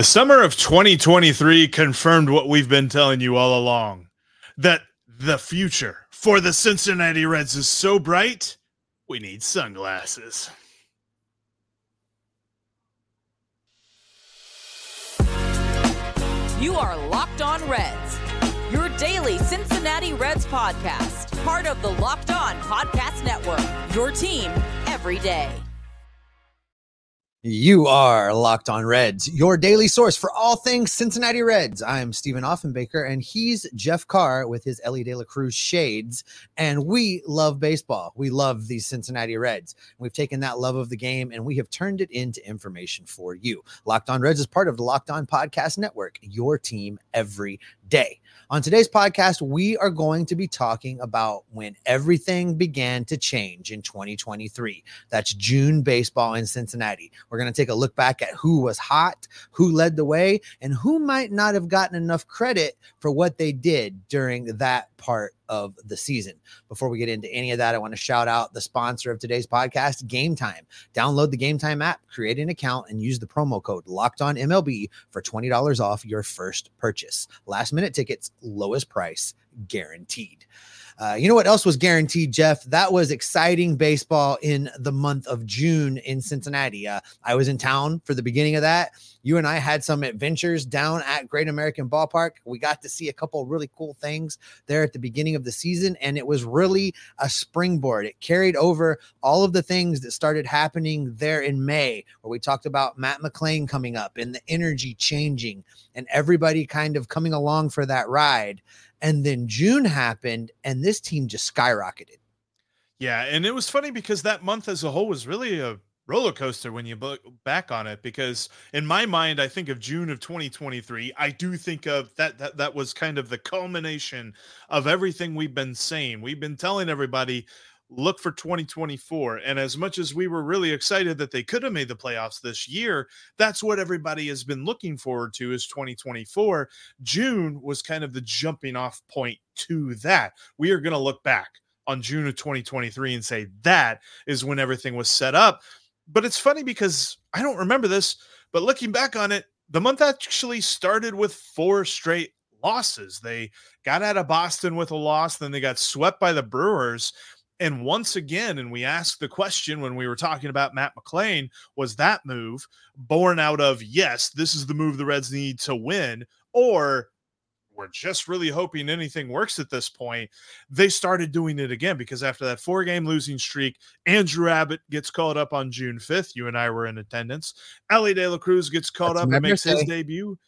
The summer of 2023 confirmed what we've been telling you all along that the future for the Cincinnati Reds is so bright, we need sunglasses. You are Locked On Reds, your daily Cincinnati Reds podcast, part of the Locked On Podcast Network, your team every day. You are Locked On Reds, your daily source for all things Cincinnati Reds. I'm Stephen Offenbaker, and he's Jeff Carr with his Elly De La Cruz shades. And we love baseball. We love these Cincinnati Reds. We've taken that love of the game and we have turned it into information for you. Locked On Reds is part of the Locked On Podcast Network, your team every day. On today's podcast, we are going to be talking about when everything began to change in 2023. That's June baseball in Cincinnati. We're going to take a look back at who was hot, who led the way, and who might not have gotten enough credit for what they did during that part of the season. Before we get into any of that, I want to shout out the sponsor of today's podcast, Game Time. Download the Game Time app, create an account, and use the promo code Locked On MLB for twenty dollars off your first purchase. Last minute tickets, lowest price guaranteed. Uh, you know what else was guaranteed, Jeff? That was exciting baseball in the month of June in Cincinnati. Uh, I was in town for the beginning of that. You and I had some adventures down at Great American Ballpark. We got to see a couple really cool things there at the beginning of the season, and it was really a springboard. It carried over all of the things that started happening there in May, where we talked about Matt McLain coming up and the energy changing and everybody kind of coming along for that ride. And then June happened, and this team just skyrocketed. Yeah, and it was funny because that month as a whole was really a roller coaster when you look back on it. Because in my mind, I think of June of 2023. I do think of that. That that was kind of the culmination of everything we've been saying. We've been telling everybody look for 2024. And as much as we were really excited that they could have made the playoffs this year, that's what everybody has been looking forward to is 2024. June was kind of the jumping off point to that. We are going to look back on June of 2023 and say that is when everything was set up. But it's funny because I don't remember this, but looking back on it, the month actually started with four straight losses. They got out of Boston with a loss, then they got swept by the Brewers and once again, and we asked the question when we were talking about Matt McLain, was that move born out of, yes, this is the move the Reds need to win, or we're just really hoping anything works at this point. They started doing it again because after that four game losing streak, Andrew Abbott gets called up on June 5th. You and I were in attendance. Elly De La Cruz gets called That's up and makes his debut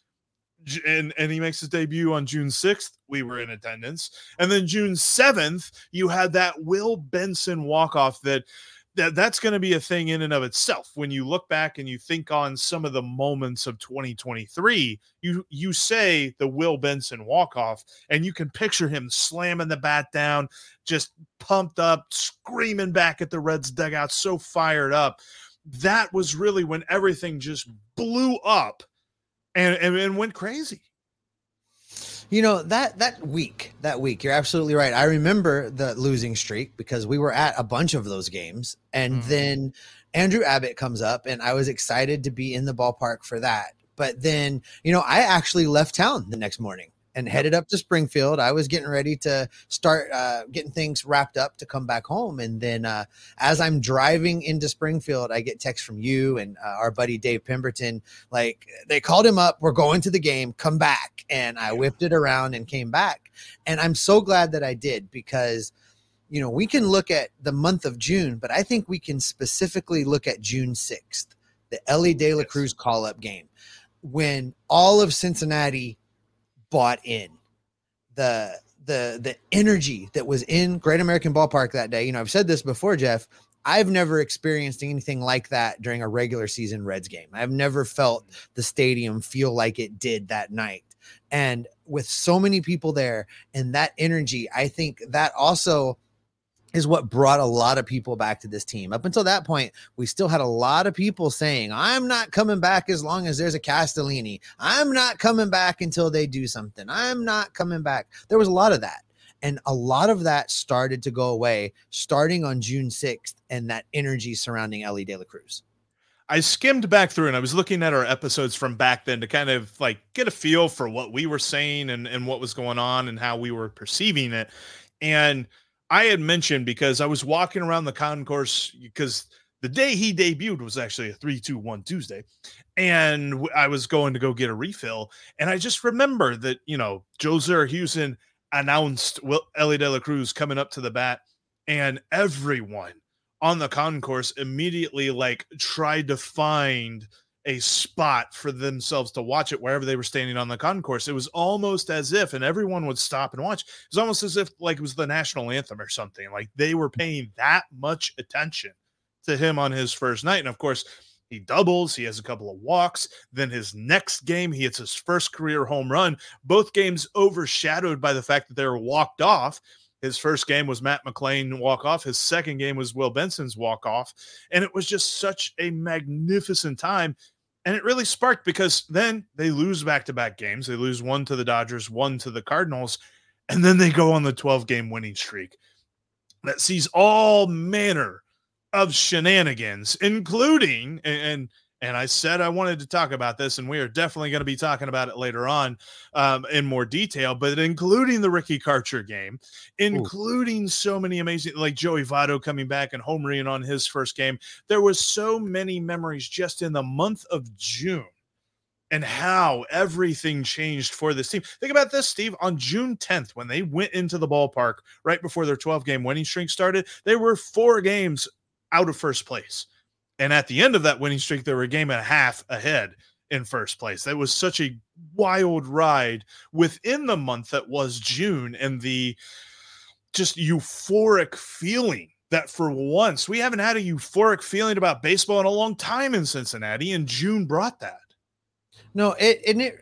and and he makes his debut on June 6th. We were in attendance. And then June 7th, you had that Will Benson walk-off that that that's going to be a thing in and of itself. When you look back and you think on some of the moments of 2023, you you say the Will Benson walk-off and you can picture him slamming the bat down, just pumped up, screaming back at the Reds dugout, so fired up. That was really when everything just blew up and, and, and went crazy. You know that that week, that week, you're absolutely right. I remember the losing streak because we were at a bunch of those games, and mm-hmm. then Andrew Abbott comes up, and I was excited to be in the ballpark for that. But then, you know, I actually left town the next morning and headed up to Springfield. I was getting ready to start uh, getting things wrapped up to come back home. And then uh, as I'm driving into Springfield, I get text from you and uh, our buddy Dave Pemberton. Like they called him up, we're going to the game, come back. And I whipped it around and came back. And I'm so glad that I did because. You know, we can look at the month of June, but I think we can specifically look at June 6th, the Elly De La Cruz call up game, when all of Cincinnati bought in. The the the energy that was in Great American Ballpark that day. You know, I've said this before, Jeff. I've never experienced anything like that during a regular season Reds game. I've never felt the stadium feel like it did that night. And with so many people there and that energy, I think that also is what brought a lot of people back to this team. Up until that point, we still had a lot of people saying, I'm not coming back as long as there's a Castellini. I'm not coming back until they do something. I'm not coming back. There was a lot of that. And a lot of that started to go away starting on June 6th and that energy surrounding Elly De La Cruz. I skimmed back through and I was looking at our episodes from back then to kind of like get a feel for what we were saying and, and what was going on and how we were perceiving it. And I had mentioned because I was walking around the concourse because the day he debuted was actually a 3 2 1 Tuesday. And I was going to go get a refill. And I just remember that, you know, Joe Zerhusen announced Will, Elly De La Cruz coming up to the bat, and everyone on the concourse immediately like tried to find a spot for themselves to watch it wherever they were standing on the concourse. It was almost as if, and everyone would stop and watch. It was almost as if like it was the national anthem or something. Like they were paying that much attention to him on his first night. And of course, he doubles, he has a couple of walks. Then his next game, he hits his first career home run. Both games overshadowed by the fact that they were walked off. His first game was Matt McLain walk off. His second game was Will Benson's walk off. And it was just such a magnificent time. And it really sparked because then they lose back to back games. They lose one to the Dodgers, one to the Cardinals, and then they go on the 12 game winning streak that sees all manner of shenanigans, including and and I said I wanted to talk about this, and we are definitely going to be talking about it later on um, in more detail, but including the Ricky Karcher game, including Ooh. so many amazing, like Joey Votto coming back and homering on his first game. There was so many memories just in the month of June and how everything changed for this team. Think about this, Steve. On June 10th, when they went into the ballpark right before their 12 game winning streak started, they were four games out of first place. And at the end of that winning streak, they were a game and a half ahead in first place. That was such a wild ride within the month that was June and the just euphoric feeling that for once we haven't had a euphoric feeling about baseball in a long time in Cincinnati, and June brought that. No, it and it,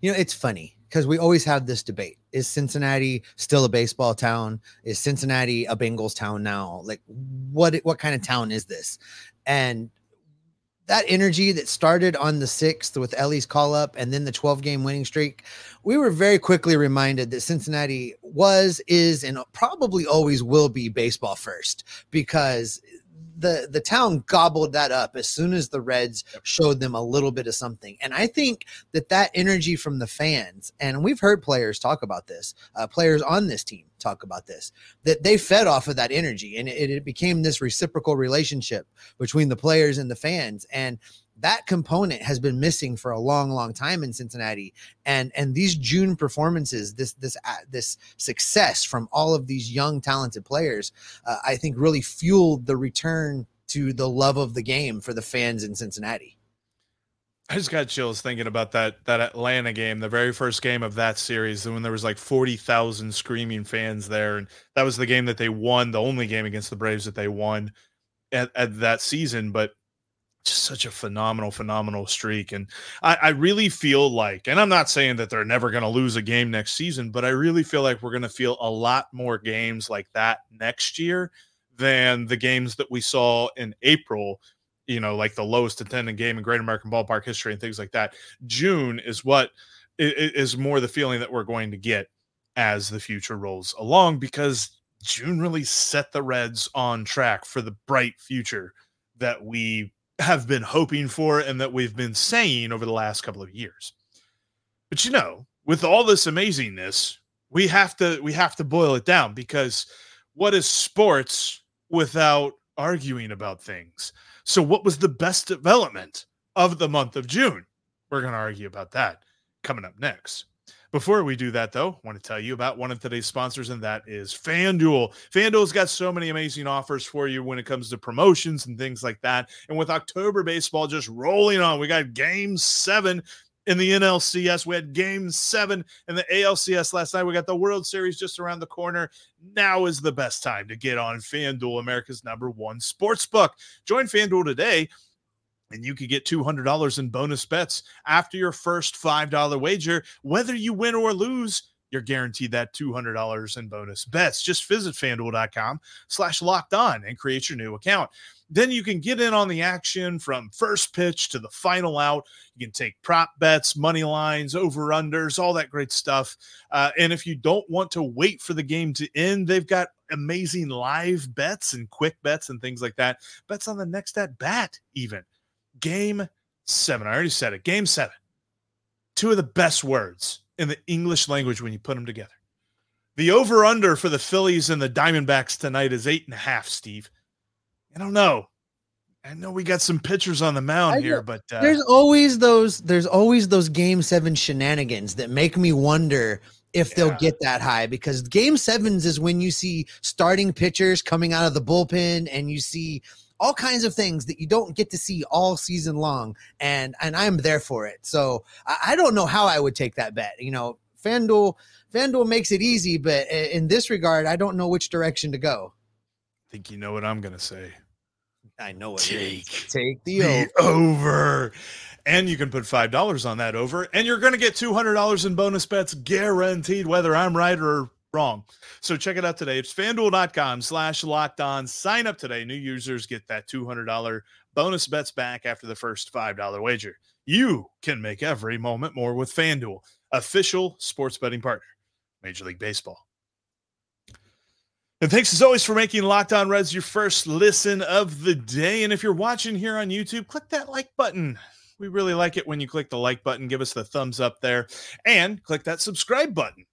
you know, it's funny because we always have this debate: is Cincinnati still a baseball town? Is Cincinnati a Bengals town now? Like, what what kind of town is this? And that energy that started on the sixth with Elly's call up and then the 12 game winning streak, we were very quickly reminded that Cincinnati was, is, and probably always will be baseball first because the the town gobbled that up as soon as the Reds showed them a little bit of something. And I think that that energy from the fans, and we've heard players talk about this, uh, players on this team talk about this, that they fed off of that energy, and it, it became this reciprocal relationship between the players and the fans. And that component has been missing for a long long time in Cincinnati and and these June performances this this uh, this success from all of these young talented players uh, I think really fueled the return to the love of the game for the fans in Cincinnati I just got chills thinking about that that Atlanta game, the very first game of that series, when there was like forty thousand screaming fans there, and that was the game that they won, the only game against the Braves that they won at, at that season. But just such a phenomenal, phenomenal streak. And I, I really feel like, and I'm not saying that they're never going to lose a game next season, but I really feel like we're going to feel a lot more games like that next year than the games that we saw in April. You know, like the lowest attending game in Great American Ballpark history and things like that. June is what is more the feeling that we're going to get as the future rolls along because June really set the Reds on track for the bright future that we have been hoping for and that we've been saying over the last couple of years. But you know, with all this amazingness, we have to we have to boil it down because what is sports without arguing about things? So what was the best development of the month of June? We're going to argue about that coming up next. Before we do that, though, I want to tell you about one of today's sponsors, and that is FanDuel. FanDuel's got so many amazing offers for you when it comes to promotions and things like that. And with October baseball just rolling on, we got game seven in the NLCS. We had game seven in the ALCS last night. We got the World Series just around the corner. Now is the best time to get on FanDuel, America's number one sports book. Join FanDuel today and you could get $200 in bonus bets after your first $5 wager. Whether you win or lose, you're guaranteed that $200 in bonus bets. Just visit fanduel.com slash locked on and create your new account. Then you can get in on the action from first pitch to the final out. You can take prop bets, money lines, over unders, all that great stuff. Uh, and if you don't want to wait for the game to end, they've got amazing live bets and quick bets and things like that. Bets on the next at bat, even Game seven. I already said it. Game seven. Two of the best words in the English language when you put them together. The over under for the Phillies and the Diamondbacks tonight is eight and a half, Steve. I don't know. I know we got some pitchers on the mound here, but uh, there's always those there's always those game seven shenanigans that make me wonder if they'll get that high because game sevens is when you see starting pitchers coming out of the bullpen and you see all kinds of things that you don't get to see all season long and and i'm there for it. So i, I don't know how i would take that bet you know fanduel fanduel makes it easy but in this regard i don't know which direction to go. I think you know what i'm gonna say? I know what take take the, the over. over. And you can put $5 on that over, and you're going to get $200 in bonus bets guaranteed, whether I'm right or wrong. So check it out today. It's fanduel.com slash locked on. Sign up today. New users get that $200 bonus bets back after the first $5 wager. You can make every moment more with FanDuel, official sports betting partner, Major League Baseball. And thanks as always for making Locked On Reds your first listen of the day. And if you're watching here on YouTube, click that like button we really like it when you click the like button, give us the thumbs up there, and click that subscribe button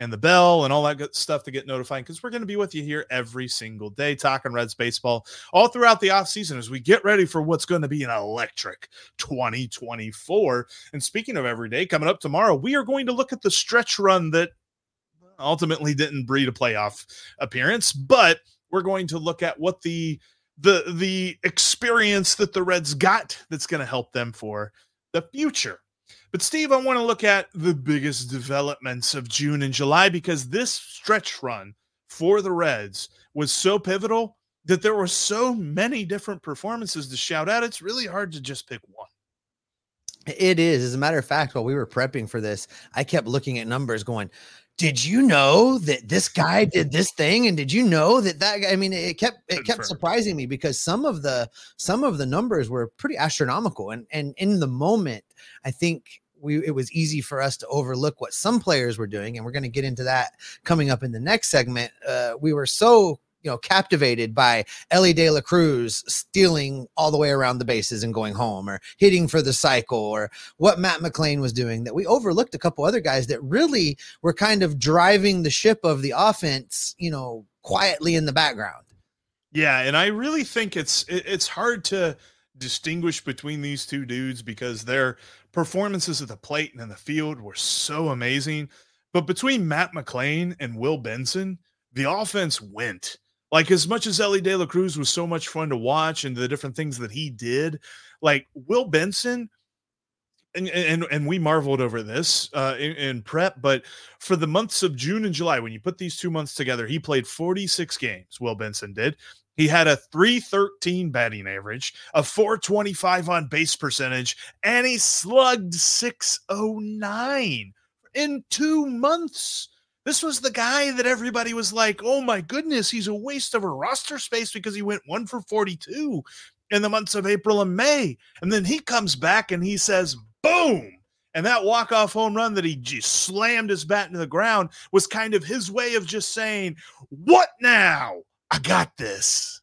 and the bell and all that good stuff to get notified because we're going to be with you here every single day talking Reds baseball all throughout the offseason as we get ready for what's going to be an electric 2024. And speaking of every day, coming up tomorrow, we are going to look at the stretch run that ultimately didn't breed a playoff appearance, but we're going to look at what the the the experience that the Reds got that's going to help them for the future. But Steve, I want to look at the biggest developments of June and July because this stretch run for the Reds was so pivotal that there were so many different performances to shout out. It's really hard to just pick one. It is. As a matter of fact, while we were prepping for this, I kept looking at numbers going, did you know that this guy did this thing and did you know that that guy, i mean it kept it kept surprising me because some of the some of the numbers were pretty astronomical and and in the moment i think we it was easy for us to overlook what some players were doing and we're going to get into that coming up in the next segment uh, we were so you know captivated by Elly De La Cruz stealing all the way around the bases and going home, or hitting for the cycle, or what Matt McLain was doing. That we overlooked a couple other guys that really were kind of driving the ship of the offense, you know, quietly in the background. Yeah, and I really think it's it's hard to distinguish between these two dudes because their performances at the plate and in the field were so amazing. But between Matt McLain and Will Benson, the offense went. Like as much as Elly De La Cruz was so much fun to watch and the different things that he did, like Will Benson, and and, and we marveled over this uh, in, in, prep, but for the months of June and July, when you put these two months together, he played 46 games. Will Benson did. He had a 313 batting average, a 425 on base percentage, and he slugged 609 in two months. This was the guy that everybody was like, oh my goodness, he's a waste of a roster space because he went one for 42 in the months of April and May. And then he comes back and he says, boom. And that walk-off home run that he just slammed his bat into the ground was kind of his way of just saying, What now? I got this.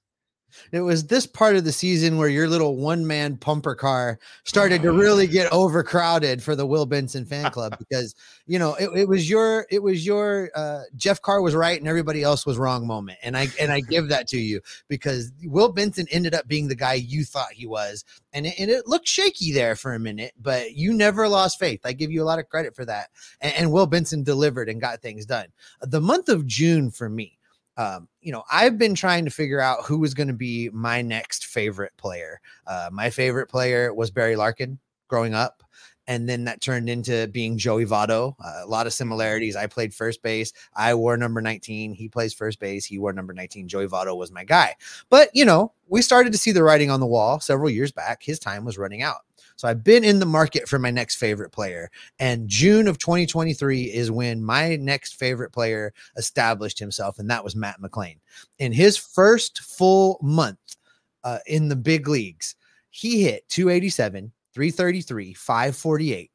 It was this part of the season where your little one man pumper car started to really get overcrowded for the Will Benson fan club because you know it, it was your it was your uh, Jeff Carr was right and everybody else was wrong moment. And I and I give that to you because Will Benson ended up being the guy you thought he was. And it, and it looked shaky there for a minute but you never lost faith. I give you a lot of credit for that. And, and Will Benson delivered and got things done. The month of June for me um, you know, I've been trying to figure out who was going to be my next favorite player. Uh, my favorite player was Barry Larkin growing up. And then that turned into being Joey Votto. Uh, a lot of similarities. I played first base. I wore number 19. He plays first base. He wore number 19. Joey Votto was my guy. But, you know, we started to see the writing on the wall several years back. His time was running out. So I've been in the market for my next favorite player. And June of 2023 is when my next favorite player established himself, and that was Matt McLain. In his first full month uh, in the big leagues, he hit 287, 333, 548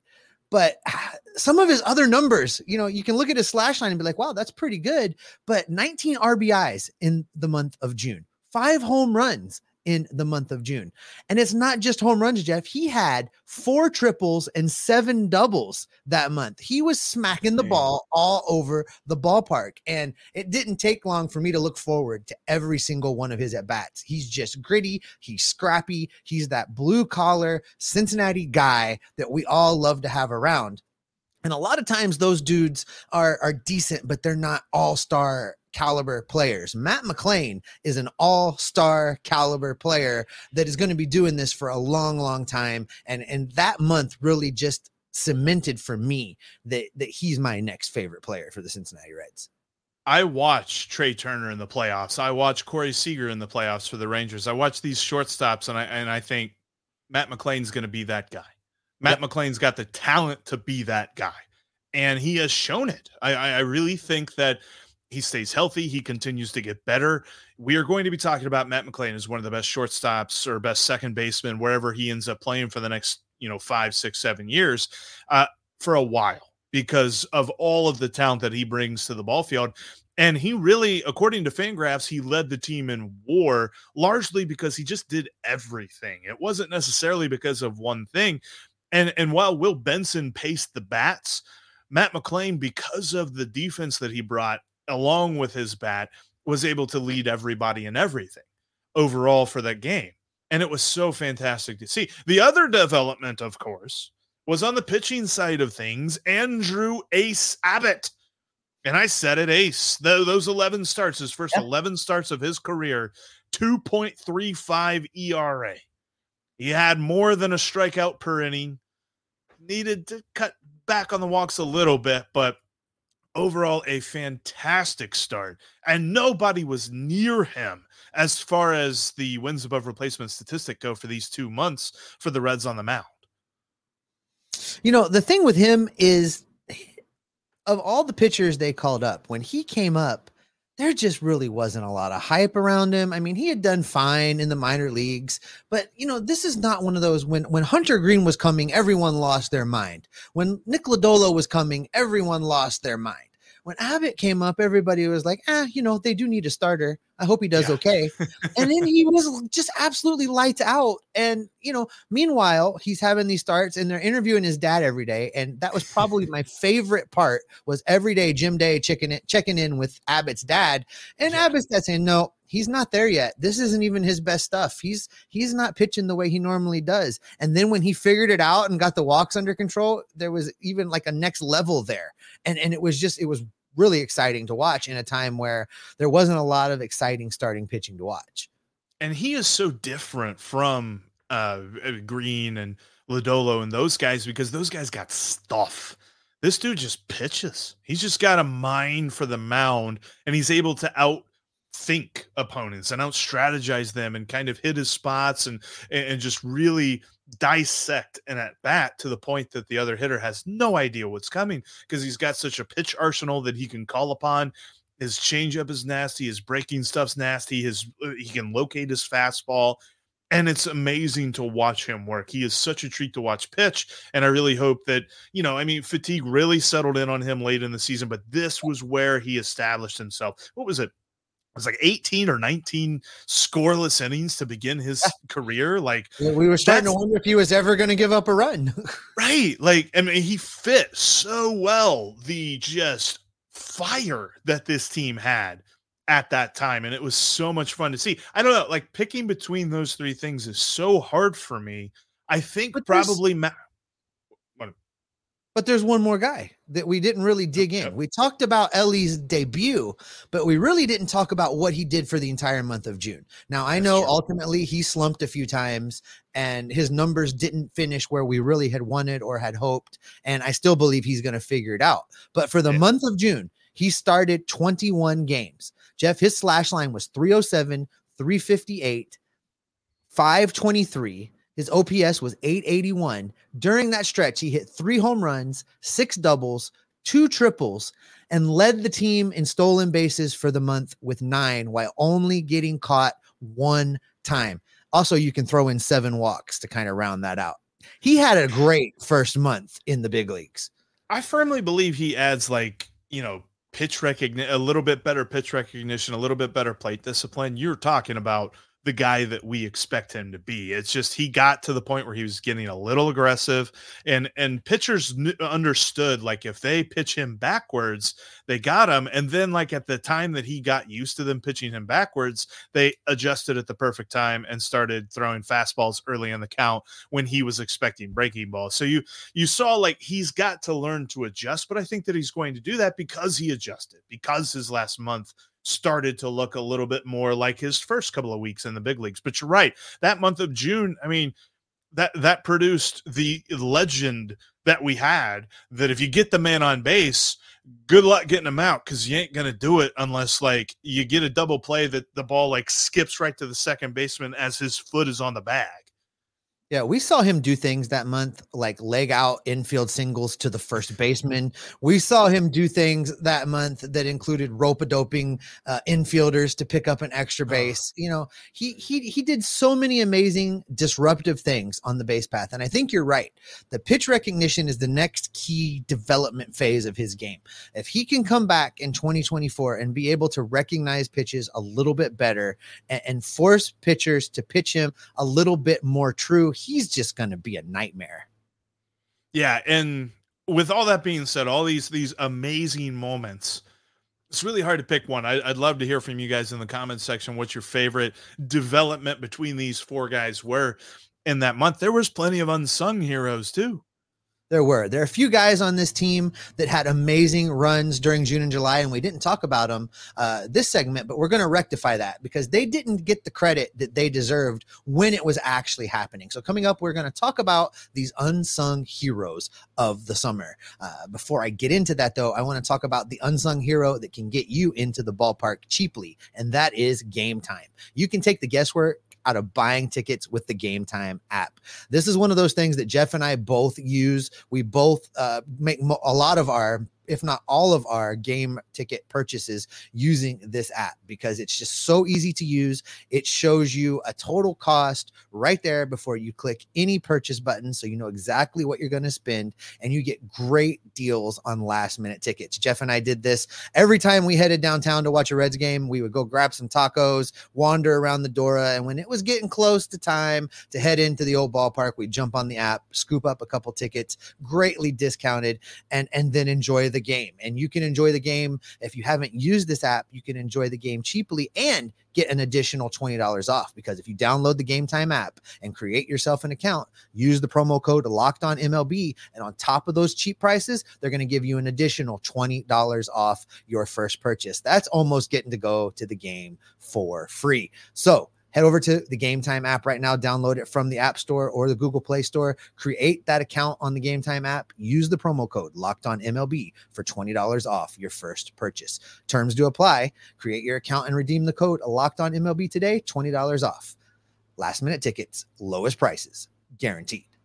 but some of his other numbers, you know, you can look at his slash line and be like, wow, that's pretty good. But 19 RBIs in the month of June, five home runs, in the month of June. And it's not just home runs, Jeff. He had four triples and seven doubles that month. He was smacking the ball all over the ballpark. And it didn't take long for me to look forward to every single one of his at bats. He's just gritty, he's scrappy, he's that blue collar Cincinnati guy that we all love to have around. And a lot of times those dudes are are decent, but they're not all-star caliber players. Matt McLain is an all-star caliber player that is going to be doing this for a long, long time. And and that month really just cemented for me that that he's my next favorite player for the Cincinnati Reds. I watch Trey Turner in the playoffs. I watch Corey Seager in the playoffs for the Rangers. I watch these shortstops and I and I think Matt McLain's going to be that guy. Matt yep. McLain's got the talent to be that guy, and he has shown it. I, I really think that he stays healthy. He continues to get better. We are going to be talking about Matt McLain as one of the best shortstops or best second baseman wherever he ends up playing for the next, you know, five, six, seven years uh, for a while because of all of the talent that he brings to the ball field. And he really, according to Fangraphs, he led the team in WAR largely because he just did everything. It wasn't necessarily because of one thing. And and while Will Benson paced the bats, Matt McLain, because of the defense that he brought along with his bat, was able to lead everybody and everything overall for that game. And it was so fantastic to see. The other development, of course, was on the pitching side of things. Andrew Ace Abbott. And I said it, Ace. those 11 starts, his first 11 starts of his career, 2.35 ERA. He had more than a strikeout per inning. Needed to cut back on the walks a little bit, but overall a fantastic start. And nobody was near him as far as the wins above replacement statistic go for these two months for the Reds on the mound. You know, the thing with him is of all the pitchers they called up, when he came up, there just really wasn't a lot of hype around him. I mean, he had done fine in the minor leagues, but you know, this is not one of those when when Hunter Greene was coming, everyone lost their mind. When Nick Lodolo was coming, everyone lost their mind when Abbott came up, everybody was like, ah, you know, they do need a starter. I hope he does yeah. okay. and then he was just absolutely lights out. And, you know, meanwhile, he's having these starts and they're interviewing his dad every day. And that was probably my favorite part was every day Jim Day checking in, checking in with Abbott's dad. And yeah. Abbott's dad saying, no, he's not there yet. This isn't even his best stuff. He's he's not pitching the way he normally does. And then when he figured it out and got the walks under control, there was even like a next level there. And and it was just it was really exciting to watch in a time where there wasn't a lot of exciting starting pitching to watch. And he is so different from uh, uh Greene and Lodolo and those guys because those guys got stuff. This dude just pitches. He's just got a mind for the mound and he's able to outthink opponents and out strategize them and kind of hit his spots and and just really dissect an at bat to the point that the other hitter has no idea what's coming because he's got such a pitch arsenal that he can call upon. His changeup is nasty, his breaking stuff's nasty, his uh, he can locate his fastball. And it's amazing to watch him work. He is such a treat to watch pitch. And I really hope that, you know, I mean, fatigue really settled in on him late in the season, but this was where he established himself. What was it? Was like 18 or 19 scoreless innings to begin his career. Like we were starting to wonder if he was ever going to give up a run. right. Like, I mean, he fit so well the just fire that this team had at that time. And it was so much fun to see. I don't know, like picking between those three things is so hard for me. I think but probably Ma- but there's one more guy that we didn't really dig in. We talked about Elly's debut, but we really didn't talk about what he did for the entire month of June. Now, I know ultimately he slumped a few times and his numbers didn't finish where we really had wanted or had hoped. And I still believe he's going to figure it out. But for the yeah. month of June, he started 21 games. Jeff, his slash line was 307, 358, 523. His OPS was 881. During that stretch, he hit three home runs, six doubles, two triples, and led the team in stolen bases for the month with nine while only getting caught one time. Also, you can throw in seven walks to kind of round that out. He had a great first month in the big leagues. I firmly believe he adds like, you know, pitch recognition, a little bit better pitch recognition, a little bit better plate discipline. You're talking about the guy that we expect him to be. It's just he got to the point where he was getting a little aggressive and and pitchers understood like if they pitch him backwards, they got him and then like at the time that he got used to them pitching him backwards, they adjusted at the perfect time and started throwing fastballs early in the count when he was expecting breaking balls. So you you saw like he's got to learn to adjust, but I think that he's going to do that because he adjusted because his last month started to look a little bit more like his first couple of weeks in the big leagues. But you're right, that month of June, I mean, that that produced the legend that we had that if you get the man on base, good luck getting him out because you ain't gonna do it unless like you get a double play that the ball like skips right to the second baseman as his foot is on the bag. Yeah, we saw him do things that month, like leg out infield singles to the first baseman. We saw him do things that month that included rope a doping uh, infielders to pick up an extra base. You know, he he he did so many amazing disruptive things on the base path, and I think you're right. The pitch recognition is the next key development phase of his game. If he can come back in 2024 and be able to recognize pitches a little bit better and, and force pitchers to pitch him a little bit more true he's just going to be a nightmare. Yeah, and with all that being said, all these these amazing moments, it's really hard to pick one. I, would love to hear from you guys in the comments section. What's your favorite development between these four guys were in that month? There was plenty of unsung heroes too. There were. There are a few guys on this team that had amazing runs during June and July, and we didn't talk about them uh, this segment, but we're going to rectify that because they didn't get the credit that they deserved when it was actually happening. So, coming up, we're going to talk about these unsung heroes of the summer. Uh, before I get into that, though, I want to talk about the unsung hero that can get you into the ballpark cheaply, and that is game time. You can take the guesswork out of buying tickets with the Game Time app. This is one of those things that Jeff and I both use. We both uh, make mo- a lot of our if not all of our game ticket purchases using this app because it's just so easy to use. It shows you a total cost right there before you click any purchase button. So you know exactly what you're going to spend and you get great deals on last minute tickets. Jeff and I did this every time we headed downtown to watch a Reds game. We would go grab some tacos, wander around the Dora. And when it was getting close to time to head into the old ballpark, we'd jump on the app, scoop up a couple tickets, greatly discounted, and, and then enjoy the game. And you can enjoy the game. If you haven't used this app, you can enjoy the game cheaply and get an additional $20 off because if you download the Game Time app and create yourself an account, use the promo code locked on MLB. And on top of those cheap prices, they're going to give you an additional $20 off your first purchase. That's almost getting to go to the game for free. So, head over to the Game Time app right now, download it from the App Store or the Google Play Store, create that account on the Game Time app, use the promo code locked on MLB for $20 off your first purchase. Terms do apply. Create your account and redeem the code locked on MLB today, $20 off. Last minute tickets, lowest prices, guaranteed.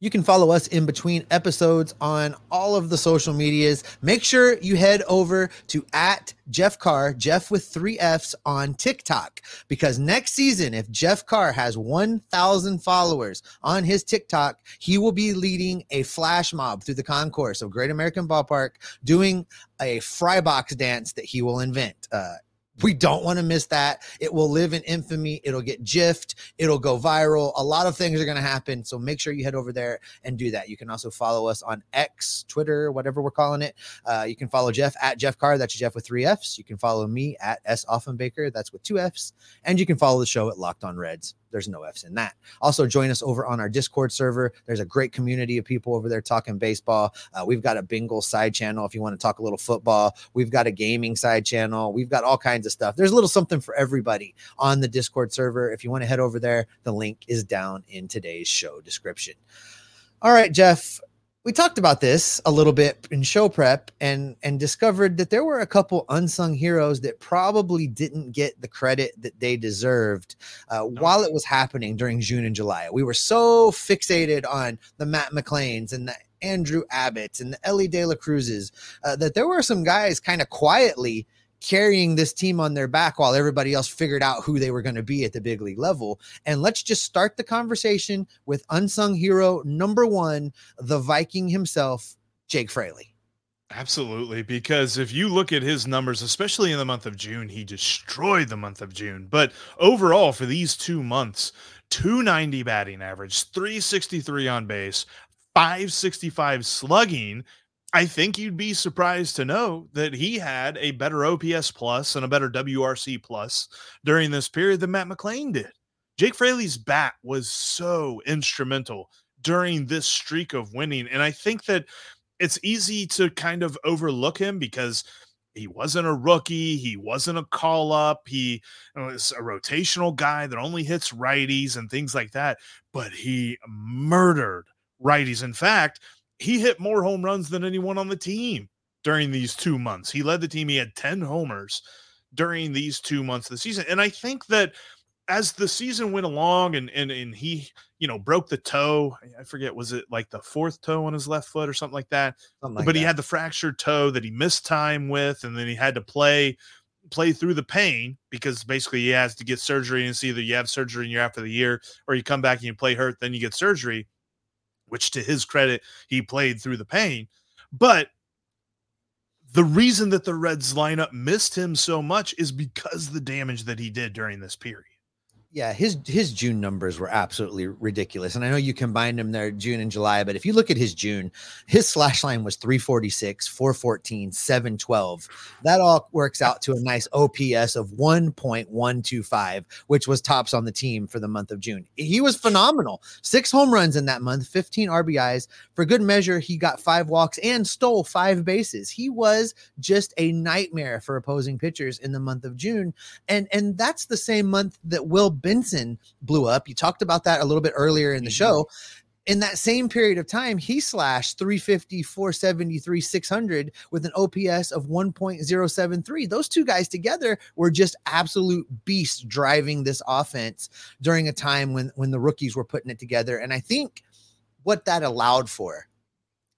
You can follow us in between episodes on all of the social medias. Make sure you head over to at Jeff Carr, Jeff with three F's on TikTok, because next season, if Jeff Carr has 1,000 followers on his TikTok, he will be leading a flash mob through the concourse of Great American Ballpark, doing a fry dance that he will invent. Uh, we don't want to miss that. It will live in infamy. It'll get jiffed. It'll go viral. A lot of things are going to happen. So make sure you head over there and do that. You can also follow us on X, Twitter, whatever we're calling it. Uh, you can follow Jeff at Jeff Carr. That's Jeff with three F's. You can follow me at S Offenbaker. That's with two F's. And you can follow the show at Locked On Reds. There's no F's in that. Also, join us over on our Discord server. There's a great community of people over there talking baseball. Uh, we've got a bingo side channel if you want to talk a little football. We've got a gaming side channel. We've got all kinds of stuff. There's a little something for everybody on the Discord server. If you want to head over there, the link is down in today's show description. All right, Jeff, we talked about this a little bit in show prep and and discovered that there were a couple unsung heroes that probably didn't get the credit that they deserved uh, while it was happening during June and July. We were so fixated on the Matt McLains and the Andrew Abbotts and the Elly De La Cruzes uh, that there were some guys kind of quietly carrying this team on their back while everybody else figured out who they were going to be at the big league level. And let's just start the conversation with unsung hero number one, the Viking himself, Jake Fraley. Absolutely, because if you look at his numbers, especially in the month of June, he destroyed the month of June. But overall, for these two months, 290 batting average, 363 on base, 565 slugging. I think you'd be surprised to know that he had a better OPS plus and a better WRC plus during this period than Matt McLain did. Jake Fraley's bat was so instrumental during this streak of winning. And I think that it's easy to kind of overlook him because he wasn't a rookie. He wasn't a call up. He was a rotational guy that only hits righties and things like that. But he murdered righties. In fact, he hit more home runs than anyone on the team during these two months. He led the team. He had 10 homers during these two months of the season. And I think that as the season went along and and and he you know broke the toe i forget was it like the fourth toe on his left foot or something like that something like but that. he had the fractured toe that he missed time with and then he had to play play through the pain because basically he has to get surgery and it's either you have surgery and you're after the year or you come back and you play hurt then you get surgery which to his credit he played through the pain. But the reason that the Reds lineup missed him so much is because the damage that he did during this period yeah, his his June numbers were absolutely ridiculous. And I know you combined them there June and July, but if you look at his June, his slash line was 346, 414, 712. That all works out to a nice OPS of 1.125, which was tops on the team for the month of June. He was phenomenal. Six home runs in that month, 15 RBIs. For good measure, he got five walks and stole five bases. He was just a nightmare for opposing pitchers in the month of June. And and that's the same month that Will Benson blew up. You talked about that a little bit earlier in the mm-hmm. show. In that same period of time, he slashed 350, 473, 600 with an OPS of 1.073. Those two guys together were just absolute beasts driving this offense during a time when when the rookies were putting it together. And I think what that allowed for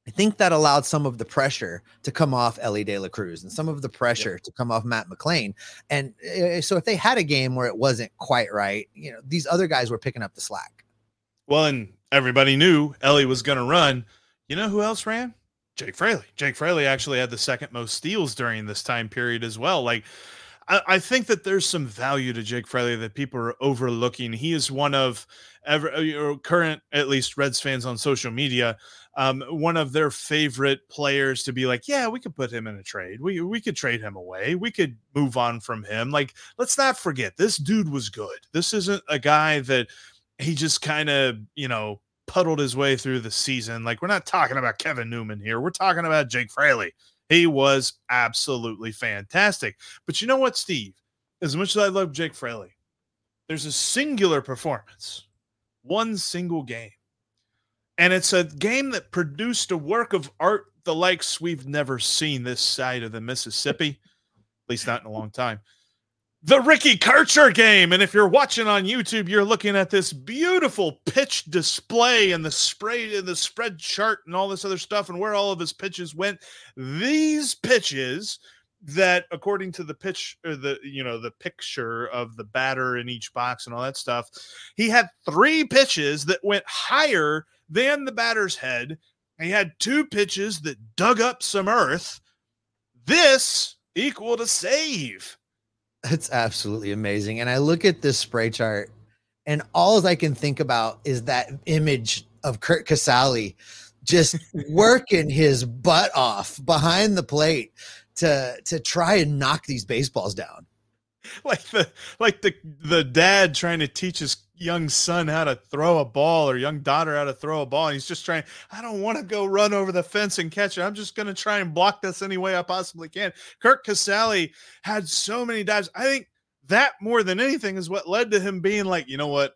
I think that allowed some of the pressure to come off Elly De La Cruz and some of the pressure yeah. to come off Matt McLain. And uh, so if they had a game where it wasn't quite right, you know, these other guys were picking up the slack. Well, and everybody knew Elly was going to run. You know who else ran? Jake Fraley. Jake Fraley actually had the second most steals during this time period as well. Like, I, I think that there's some value to Jake Fraley that people are overlooking. He is one of ever uh, current, at least Reds fans on social media, um, one of their favorite players to be like, yeah, we could put him in a trade. We we could trade him away. We could move on from him. Like, let's not forget this dude was good. This isn't a guy that he just kind of you know puddled his way through the season. Like, we're not talking about Kevin Newman here. We're talking about Jake Fraley. He was absolutely fantastic. But you know what, Steve? As much as I love Jake Fraley, there's a singular performance, one single game and it's a game that produced a work of art the likes we've never seen this side of the Mississippi, at least not in a long time. The Ricky Karcher game. And if you're watching on YouTube, you're looking at this beautiful pitch display and the spray and the spread chart and all this other stuff and where all of his pitches went. These pitches that according to the pitch or the you know the picture of the batter in each box and all that stuff he had three pitches that went higher than the batter's head. He had two pitches that dug up some earth. This equal to save. That's absolutely amazing. And I look at this spray chart, and all I can think about is that image of Curt Casali just working his butt off behind the plate to to try and knock these baseballs down. Like the like the the dad trying to teach his young son how to throw a ball or young daughter how to throw a ball. And he's just trying, I don't want to go run over the fence and catch it. I'm just going to try and block this any way I possibly can. Curt Casali had so many dives. I think that more than anything is what led to him being like, you know what?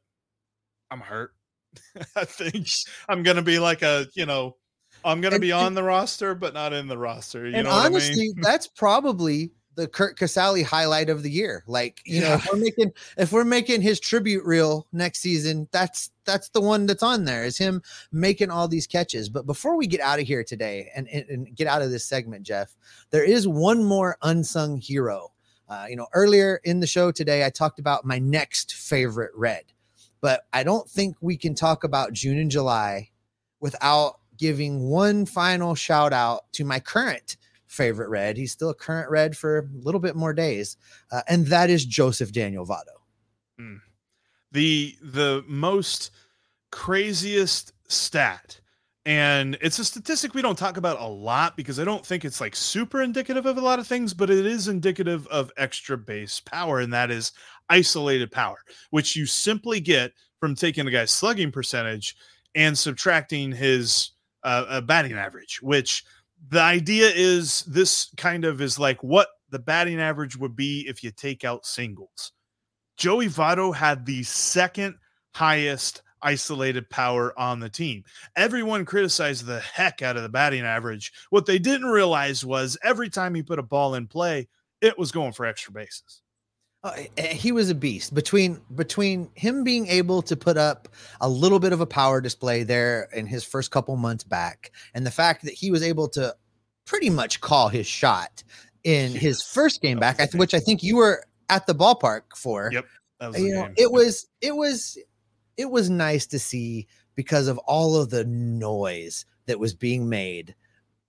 I'm hurt. I think I'm going to be like a, you know, I'm going to be on the roster, but not in the roster. You and know honestly, I mean? that's probably the Curt Casali highlight of the year. Like, you yeah. know, if we're making if we're making his tribute reel next season, that's that's the one that's on there is him making all these catches. But before we get out of here today and, and, and get out of this segment, Jeff, there is one more unsung hero. Uh, you know, earlier in the show today, I talked about my next favorite red, but I don't think we can talk about June and July without giving one final shout out to my current favorite Red. He's still a current Red for a little bit more days, uh, and that is Joseph Daniel Votto. Mm. The the most craziest stat and it's a statistic we don't talk about a lot because I don't think it's like super indicative of a lot of things, but it is indicative of extra base power, and that is isolated power, which you simply get from taking a guy's slugging percentage and subtracting his uh, uh, batting average. Which the idea is this kind of is like what the batting average would be if you take out singles. Joey Votto had the second highest isolated power on the team. Everyone criticized the heck out of the batting average. What they didn't realize was every time he put a ball in play, it was going for extra bases. Uh, he was a beast. Between between him being able to put up a little bit of a power display there in his first couple months back and the fact that he was able to pretty much call his shot in yes. his first game back which i think you were at the ballpark for. Yep you know, it was it was it was nice to see because of all of the noise that was being made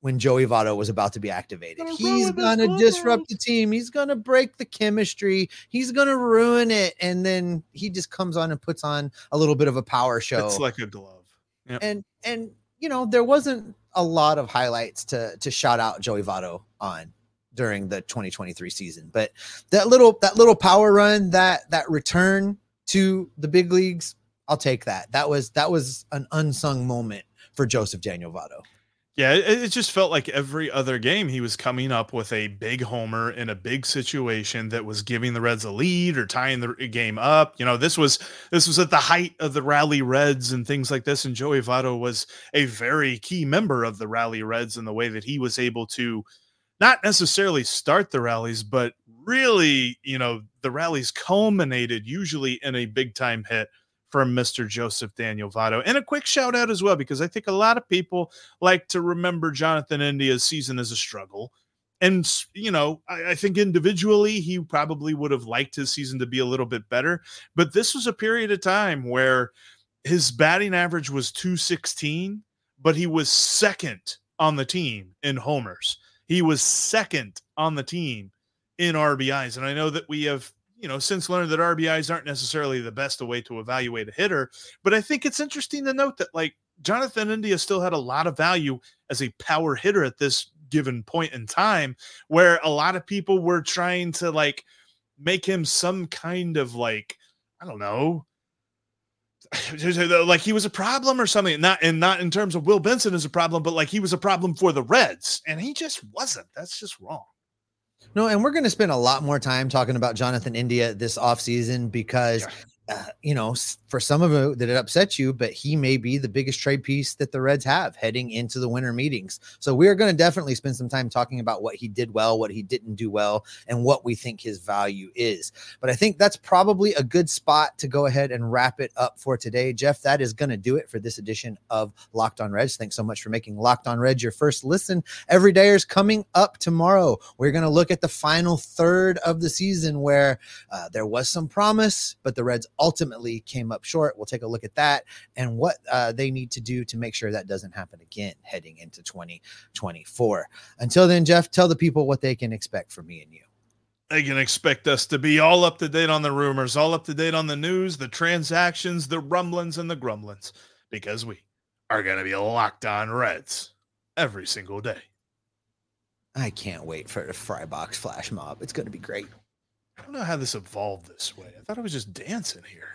when Joey Votto was about to be activated. He's gonna disrupt the team. He's gonna break the chemistry. He's gonna ruin it. And then he just comes on and puts on a little bit of a power show. It's like a glove. Yep. And and you know there wasn't a lot of highlights to to shout out Joey Votto on during the 2023 season, but that little that little power run that that return to the big leagues I'll take that. That was that was an unsung moment for Joseph Daniel Votto. Yeah, it, just felt like every other game he was coming up with a big homer in a big situation that was giving the Reds a lead or tying the uh, game up. You know, this was this was at the height of the Rally Reds and things like this. And Joey Votto was a very key member of the Rally Reds in the way that he was able to not necessarily start the rallies, but really, you know, the rallies culminated usually in a big time hit from Mr. Joseph Daniel Votto. And a quick shout out as well, because I think a lot of people like to remember Jonathan India's season as a struggle. And, you know, I, I, think individually he probably would have liked his season to be a little bit better. But this was a period of time where his batting average was 216, but he was second on the team in homers. He was second on the team in RBIs. And I know that we have you know, since learned that RBIs aren't necessarily the best way to evaluate a hitter. But I think it's interesting to note that like Jonathan India still had a lot of value as a power hitter at this given point in time, where a lot of people were trying to like make him some kind of like, I don't know, like he was a problem or something. Not and not in terms of Will Benson as a problem, but like he was a problem for the Reds, and he just wasn't. That's just wrong. No, and we're going to spend a lot more time talking about Jonathan India this offseason because yeah uh, you know, for some of it that it upsets you, but he may be the biggest trade piece that the Reds have heading into the winter meetings. So we're going to definitely spend some time talking about what he did well, what he didn't do well, and what we think his value is. But I think that's probably a good spot to go ahead and wrap it up for today. Jeff, that is going to do it for this edition of Locked On Reds. Thanks so much for making Locked On Reds your first listen. Every day is coming up tomorrow. We're going to look at the final third of the season where uh, there was some promise, but the Reds ultimately came up short. We'll take a look at that and what uh, they need to do to make sure that doesn't happen again heading into 2024. Until then, Jeff, tell the people what they can expect from me and you. They can expect us to be all up to date on the rumors, all up to date on the news, the transactions, the rumblings, and the grumblings, because we are going to be locked on Reds every single day. I can't wait for the Frybox flash mob. It's going to be great. I don't know how this evolved this way. I thought I was just dancing here.